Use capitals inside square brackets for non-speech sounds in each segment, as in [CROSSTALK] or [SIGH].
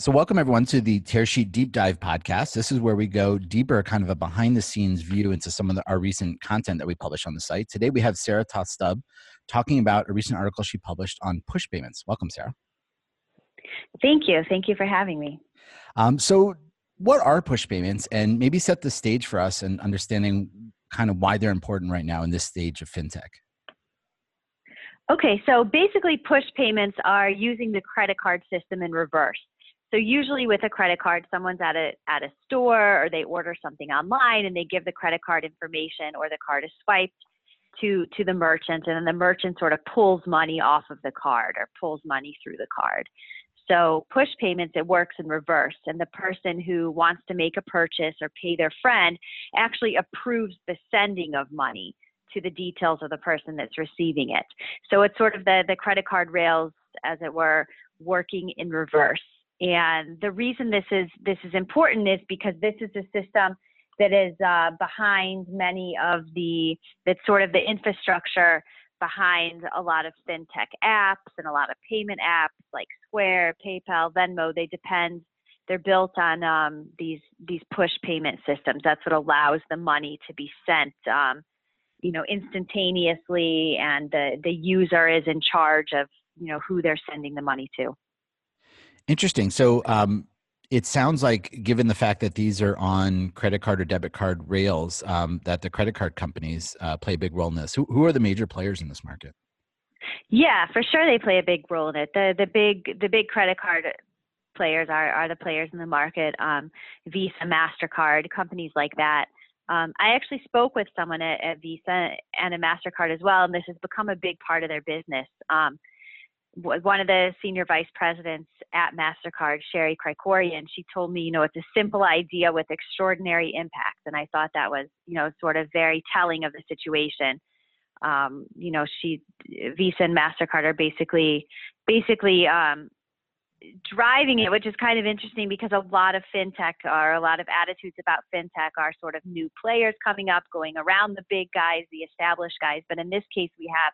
So, welcome everyone to the Tearsheet Deep Dive podcast. This is where we go deeper, kind of a behind the scenes view into some of the, our recent content that we publish on the site. Today, we have Sarah Toth-Stub talking about a recent article she published on push payments. Welcome, Sarah. Thank you. Thank you for having me. Um, so, what are push payments, and maybe set the stage for us and understanding kind of why they're important right now in this stage of fintech? Okay, so basically, push payments are using the credit card system in reverse. So usually with a credit card, someone's at a at a store or they order something online and they give the credit card information or the card is swiped to to the merchant and then the merchant sort of pulls money off of the card or pulls money through the card. So push payments it works in reverse and the person who wants to make a purchase or pay their friend actually approves the sending of money to the details of the person that's receiving it. So it's sort of the the credit card rails as it were working in reverse. And the reason this is this is important is because this is a system that is uh, behind many of the that's sort of the infrastructure behind a lot of fintech apps and a lot of payment apps like Square, PayPal, Venmo. They depend. They're built on um, these these push payment systems. That's what allows the money to be sent, um, you know, instantaneously, and the the user is in charge of you know who they're sending the money to. Interesting. So um, it sounds like, given the fact that these are on credit card or debit card rails, um, that the credit card companies uh, play a big role in this. Who, who are the major players in this market? Yeah, for sure they play a big role in it. The the big the big credit card players are are the players in the market. Um, Visa, Mastercard, companies like that. Um, I actually spoke with someone at, at, Visa and a Mastercard as well, and this has become a big part of their business. Um, one of the senior vice presidents at MasterCard, Sherry Krikorian, she told me, you know, it's a simple idea with extraordinary impact. And I thought that was, you know, sort of very telling of the situation. Um, you know, she, Visa and MasterCard are basically, basically um, driving it, which is kind of interesting because a lot of fintech or a lot of attitudes about fintech are sort of new players coming up, going around the big guys, the established guys. But in this case, we have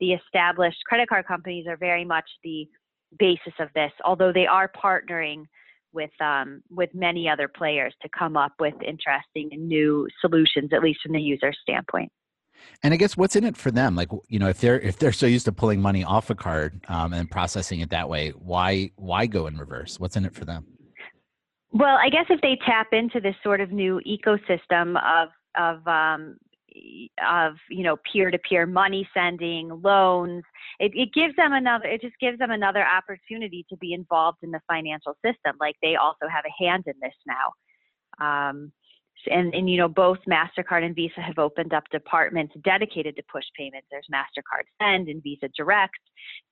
the established credit card companies are very much the basis of this, although they are partnering with um, with many other players to come up with interesting and new solutions, at least from the user standpoint. And I guess what's in it for them? Like you know, if they're if they're so used to pulling money off a card um, and processing it that way, why why go in reverse? What's in it for them? Well, I guess if they tap into this sort of new ecosystem of of um, of you know peer-to-peer money sending loans it, it gives them another it just gives them another opportunity to be involved in the financial system like they also have a hand in this now. Um, and, and you know both mastercard and visa have opened up departments dedicated to push payments. There's mastercard send and visa direct.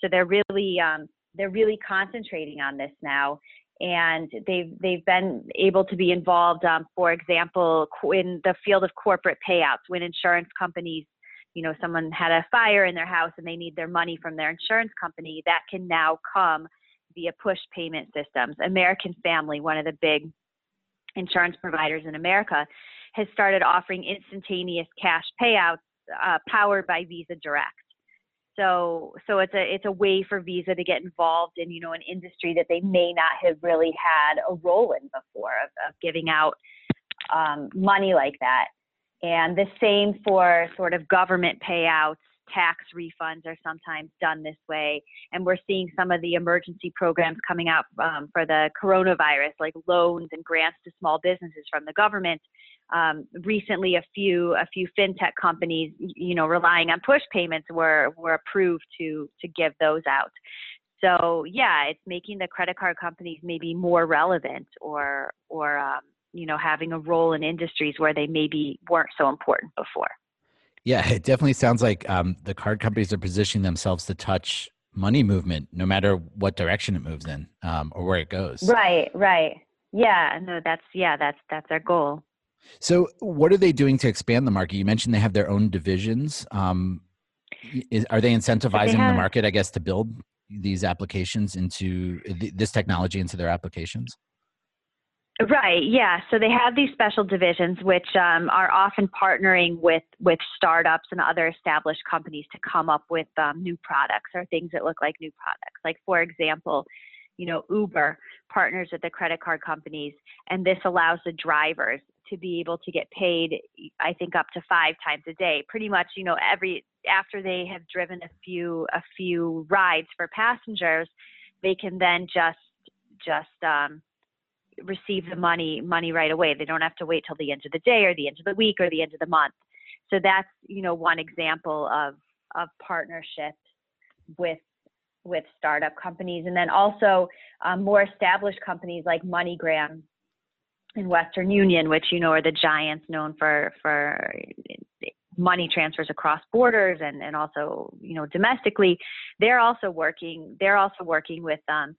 So they're really um, they're really concentrating on this now and they've they've been able to be involved, um, for example, in the field of corporate payouts when insurance companies, you know, someone had a fire in their house and they need their money from their insurance company, that can now come via push payment systems. American Family, one of the big insurance providers in America, has started offering instantaneous cash payouts uh, powered by Visa Direct. So so it's a it's a way for Visa to get involved in you know an industry that they may not have really had a role in before of, of giving out um, money like that. And the same for sort of government payouts, tax refunds are sometimes done this way. And we're seeing some of the emergency programs coming out um, for the coronavirus, like loans and grants to small businesses from the government. Um, recently a few a few fintech companies you know relying on push payments were were approved to to give those out. So yeah it's making the credit card companies maybe more relevant or or um, you know having a role in industries where they maybe weren't so important before yeah it definitely sounds like um, the card companies are positioning themselves to touch money movement no matter what direction it moves in um, or where it goes right right yeah no that's yeah that's that's our goal so, what are they doing to expand the market? You mentioned they have their own divisions. Um, is, are they incentivizing they have, the market, I guess, to build these applications into th- this technology into their applications? Right. Yeah. So they have these special divisions, which um, are often partnering with with startups and other established companies to come up with um, new products or things that look like new products. Like for example, you know, Uber partners with the credit card companies, and this allows the drivers to be able to get paid i think up to five times a day pretty much you know every after they have driven a few a few rides for passengers they can then just just um, receive the money money right away. They don't have to wait till the end of the day or the end of the week or the end of the month. So that's you know one example of of partnership with with startup companies. And then also um, more established companies like MoneyGram and Western Union, which you know are the giants known for for money transfers across borders and and also you know domestically, they're also working they're also working with um,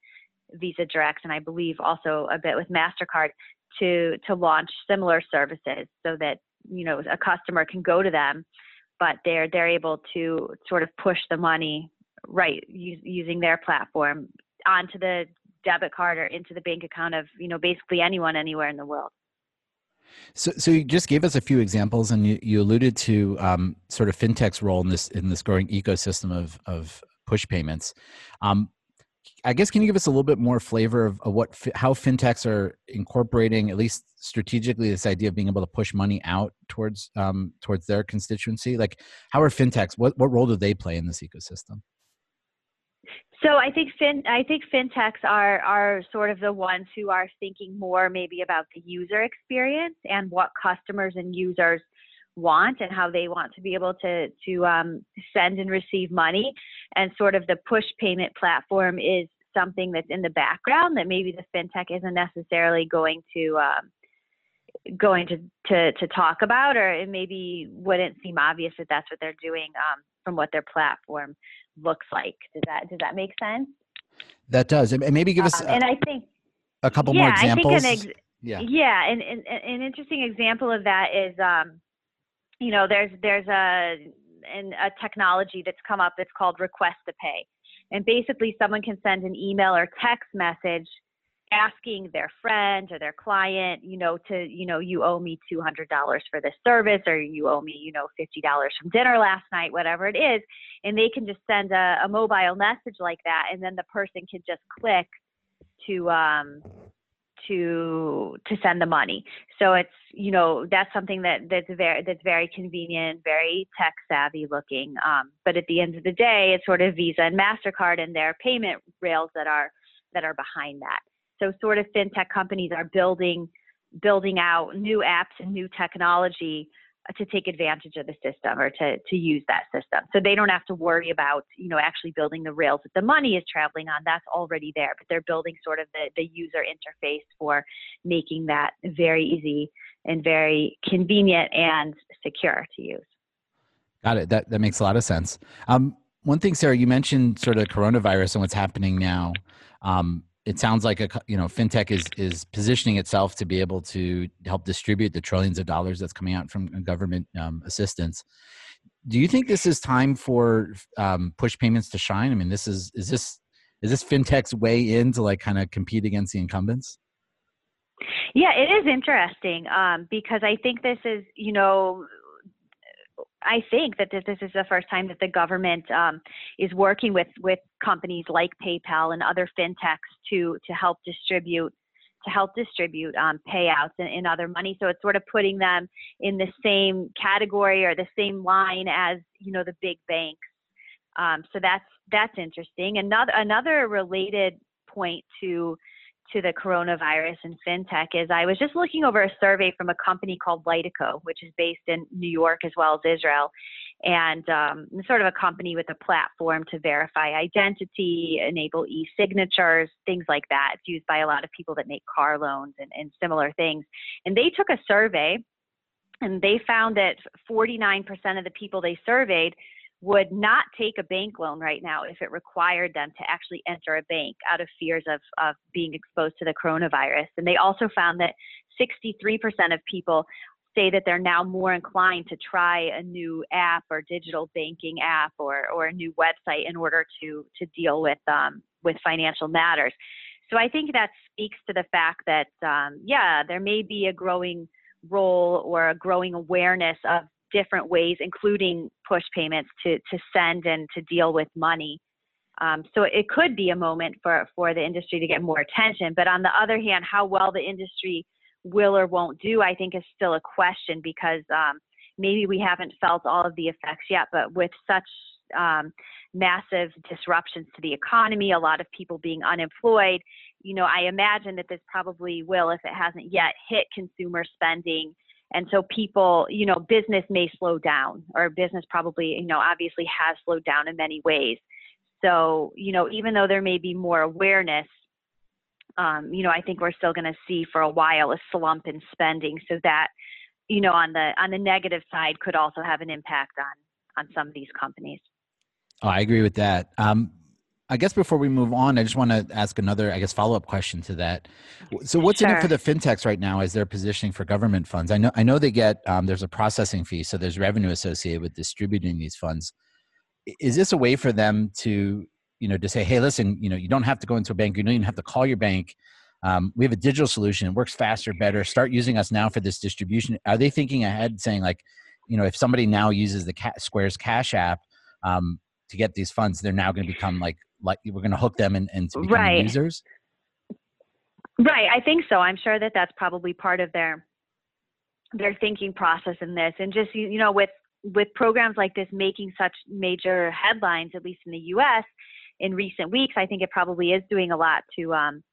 Visa Direct and I believe also a bit with Mastercard to to launch similar services so that you know a customer can go to them, but they're they're able to sort of push the money right using their platform onto the debit card or into the bank account of you know basically anyone anywhere in the world so, so you just gave us a few examples, and you, you alluded to um, sort of fintech's role in this in this growing ecosystem of of push payments. Um, I guess can you give us a little bit more flavor of, of what how fintechs are incorporating, at least strategically, this idea of being able to push money out towards um, towards their constituency? Like, how are fintechs? What what role do they play in this ecosystem? So I think fin I think fintechs are are sort of the ones who are thinking more maybe about the user experience and what customers and users want and how they want to be able to to um, send and receive money and sort of the push payment platform is something that's in the background that maybe the fintech isn't necessarily going to um, going to, to to talk about or it maybe wouldn't seem obvious that that's what they're doing um, from what their platform looks like. Does that does that make sense? That does, and maybe give us. Um, and I think a couple yeah, more examples. I think an ex- yeah, yeah, and, and, an interesting example of that is, um, you know, there's there's a a technology that's come up that's called request to pay, and basically someone can send an email or text message asking their friend or their client, you know, to, you know, you owe me $200 for this service or you owe me, you know, $50 from dinner last night, whatever it is. And they can just send a, a mobile message like that. And then the person can just click to, um, to to send the money. So it's you know that's something that that's very that's very convenient, very tech savvy looking. Um, but at the end of the day, it's sort of Visa and Mastercard and their payment rails that are that are behind that. So sort of fintech companies are building building out new apps and new technology to take advantage of the system or to, to use that system. So they don't have to worry about, you know, actually building the rails that the money is traveling on. That's already there, but they're building sort of the, the user interface for making that very easy and very convenient and secure to use. Got it. That, that makes a lot of sense. Um, one thing, Sarah, you mentioned sort of coronavirus and what's happening now. Um, it sounds like a you know fintech is is positioning itself to be able to help distribute the trillions of dollars that's coming out from government um, assistance. Do you think this is time for um, push payments to shine? I mean, this is is this is this fintech's way in to like kind of compete against the incumbents? Yeah, it is interesting um, because I think this is you know I think that this, is the first time that the government um, is working with with companies like PayPal and other fintechs to to help distribute to help distribute um, payouts and, and, other money. So it's sort of putting them in the same category or the same line as you know the big banks. Um, so that's that's interesting. Another another related point to to the coronavirus and fintech is I was just looking over a survey from a company called Lightico, which is based in New York as well as Israel, and um, sort of a company with a platform to verify identity, enable e-signatures, things like that. It's used by a lot of people that make car loans and, and similar things. And they took a survey, and they found that 49% of the people they surveyed would not take a bank loan right now if it required them to actually enter a bank out of fears of, of being exposed to the coronavirus. And they also found that 63% of people say that they're now more inclined to try a new app or digital banking app or, or a new website in order to, to deal with, um, with financial matters. So I think that speaks to the fact that, um, yeah, there may be a growing role or a growing awareness of different ways, including push payments to, to send and to deal with money Um, so it could be a moment for, for the industry to get more attention. But on the other hand, how well the industry will or won't do, I think is still a question because um, maybe we haven't felt all of the effects yet. But with such um, massive disruptions to the economy, a lot of people being unemployed, you know, I imagine that this probably will, if it hasn't yet, hit consumer spending. And so people, you know, business may slow down, or business probably, you know, obviously has slowed down in many ways. So, you know, even though there may be more awareness, um, you know, I think we're still going to see for a while a slump in spending. So that, you know, on the on the negative side, could also have an impact on on some of these companies. Oh, I agree with that. Um, I guess before we move on, I just want to ask another, I guess, follow up question to that. So, what's sure. in it for the fintechs right now as they're positioning for government funds? I know, I know they get um, there's a processing fee, so there's revenue associated with distributing these funds. Is this a way for them to, you know, to say, hey, listen, you know, you don't have to go into a bank, you don't even have to call your bank. Um, we have a digital solution; it works faster, better. Start using us now for this distribution. Are they thinking ahead, saying like, you know, if somebody now uses the Square's Cash app, um, to get these funds, they're now going to become like like we're going to hook them in, into becoming right. users. Right, I think so. I'm sure that that's probably part of their their thinking process in this, and just you know with with programs like this making such major headlines, at least in the U.S. in recent weeks, I think it probably is doing a lot to um,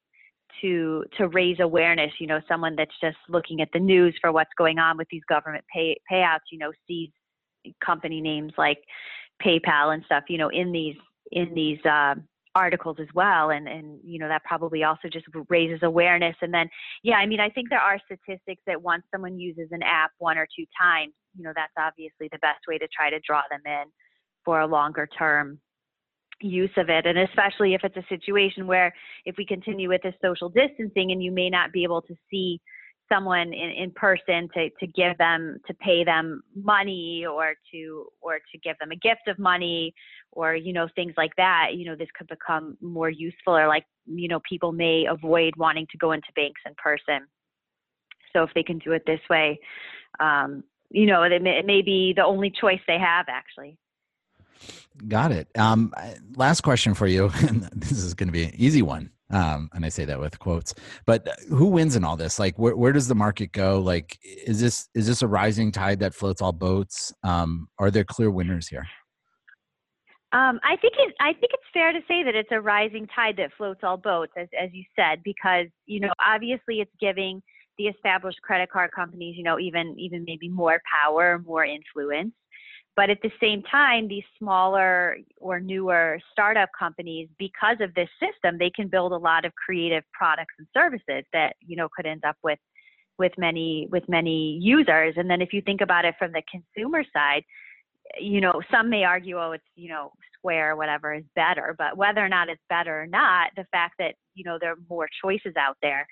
to to raise awareness. You know, someone that's just looking at the news for what's going on with these government pay payouts, you know, sees company names like PayPal and stuff, you know, in these in these uh, articles as well, and and you know that probably also just raises awareness. And then, yeah, I mean, I think there are statistics that once someone uses an app one or two times, you know, that's obviously the best way to try to draw them in for a longer term use of it and especially if it's a situation where if we continue with this social distancing and you may not be able to see someone in, in person to, to give them to pay them money or to or to give them a gift of money or you know things like that you know this could become more useful or like you know people may avoid wanting to go into banks in person. So if they can do it this way um, you know it may, it may be the only choice they have actually. Got it. Um, last question for you [LAUGHS] this is going to be an easy one um, and I say that with quotes. But uh, who wins in all this? Like, where where does the market go? Like, is this is this a rising tide that floats all boats? Um, are there clear winners here? Um, I think it, I think it's fair to say that it's a rising tide that floats all boats, as as you said, because you know obviously it's giving the established credit card companies, you know, even even maybe more power, more influence. But at the same time, these smaller or newer startup companies, because of this system, they can build a lot of creative products and services that you know could end up with with many with many users. And then if you think about it from the consumer side, you know, some may argue, oh, it's you know Square, whatever is better. But whether or not it's better or not, the fact that you know there are more choices out there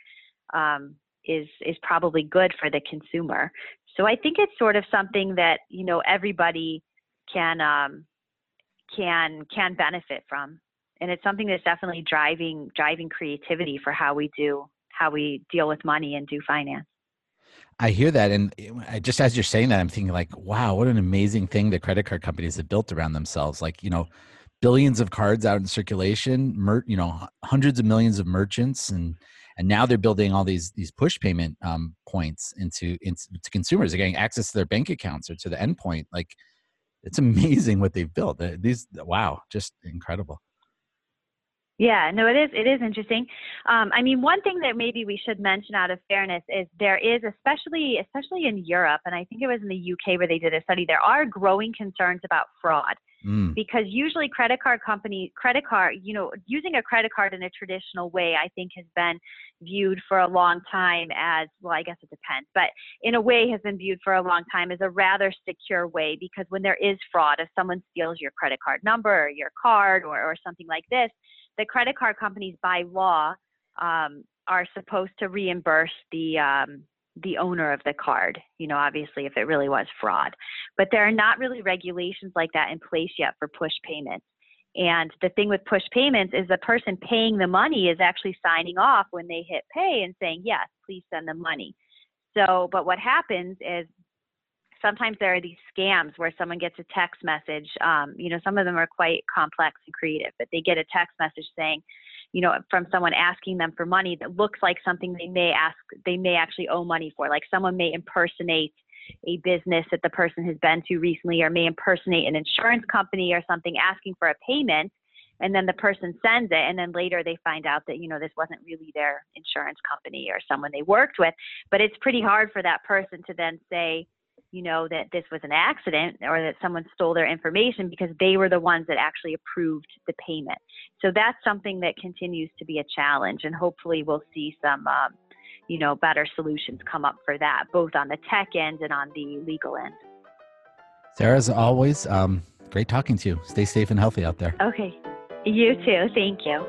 um, is is probably good for the consumer. So I think it's sort of something that you know everybody can um, can can benefit from, and it's something that's definitely driving driving creativity for how we do how we deal with money and do finance. I hear that, and just as you're saying that, I'm thinking like, wow, what an amazing thing the credit card companies have built around themselves. Like, you know, billions of cards out in circulation, mer- you know, hundreds of millions of merchants, and and now they're building all these these push payment um, points into into consumers. They're getting access to their bank accounts or to the endpoint. Like it's [LAUGHS] amazing what they've built. These wow, just incredible. Yeah, no, it is. It is interesting. Um, I mean, one thing that maybe we should mention out of fairness is there is, especially especially in Europe, and I think it was in the UK where they did a study. There are growing concerns about fraud mm. because usually credit card company, credit card, you know, using a credit card in a traditional way, I think has been viewed for a long time as well. I guess it depends, but in a way has been viewed for a long time as a rather secure way because when there is fraud, if someone steals your credit card number or your card or, or something like this the credit card companies by law um, are supposed to reimburse the um, the owner of the card. You know, obviously, if it really was fraud, but there are not really regulations like that in place yet for push payments. And the thing with push payments is the person paying the money is actually signing off when they hit pay and saying, yes, please send the money. So, but what happens is sometimes there are these scams where someone gets a text message. Um, you know, some of them are quite complex and creative, but they get a text message saying, you know, from someone asking them for money that looks like something they may ask, they may actually owe money for. Like someone may impersonate a business that the person has been to recently, or may impersonate an insurance company or something asking for a payment and then the person sends it and then later they find out that you know this wasn't really their insurance company or someone they worked with but it's pretty hard for that person to then say you know that this was an accident or that someone stole their information because they were the ones that actually approved the payment. So that's something that continues to be a challenge and hopefully we'll see some um, you know better solutions come up for that both on the tech end and on the legal end. Sarah as always um, great talking to you. Stay safe and healthy out there. Okay. You too. Thank you.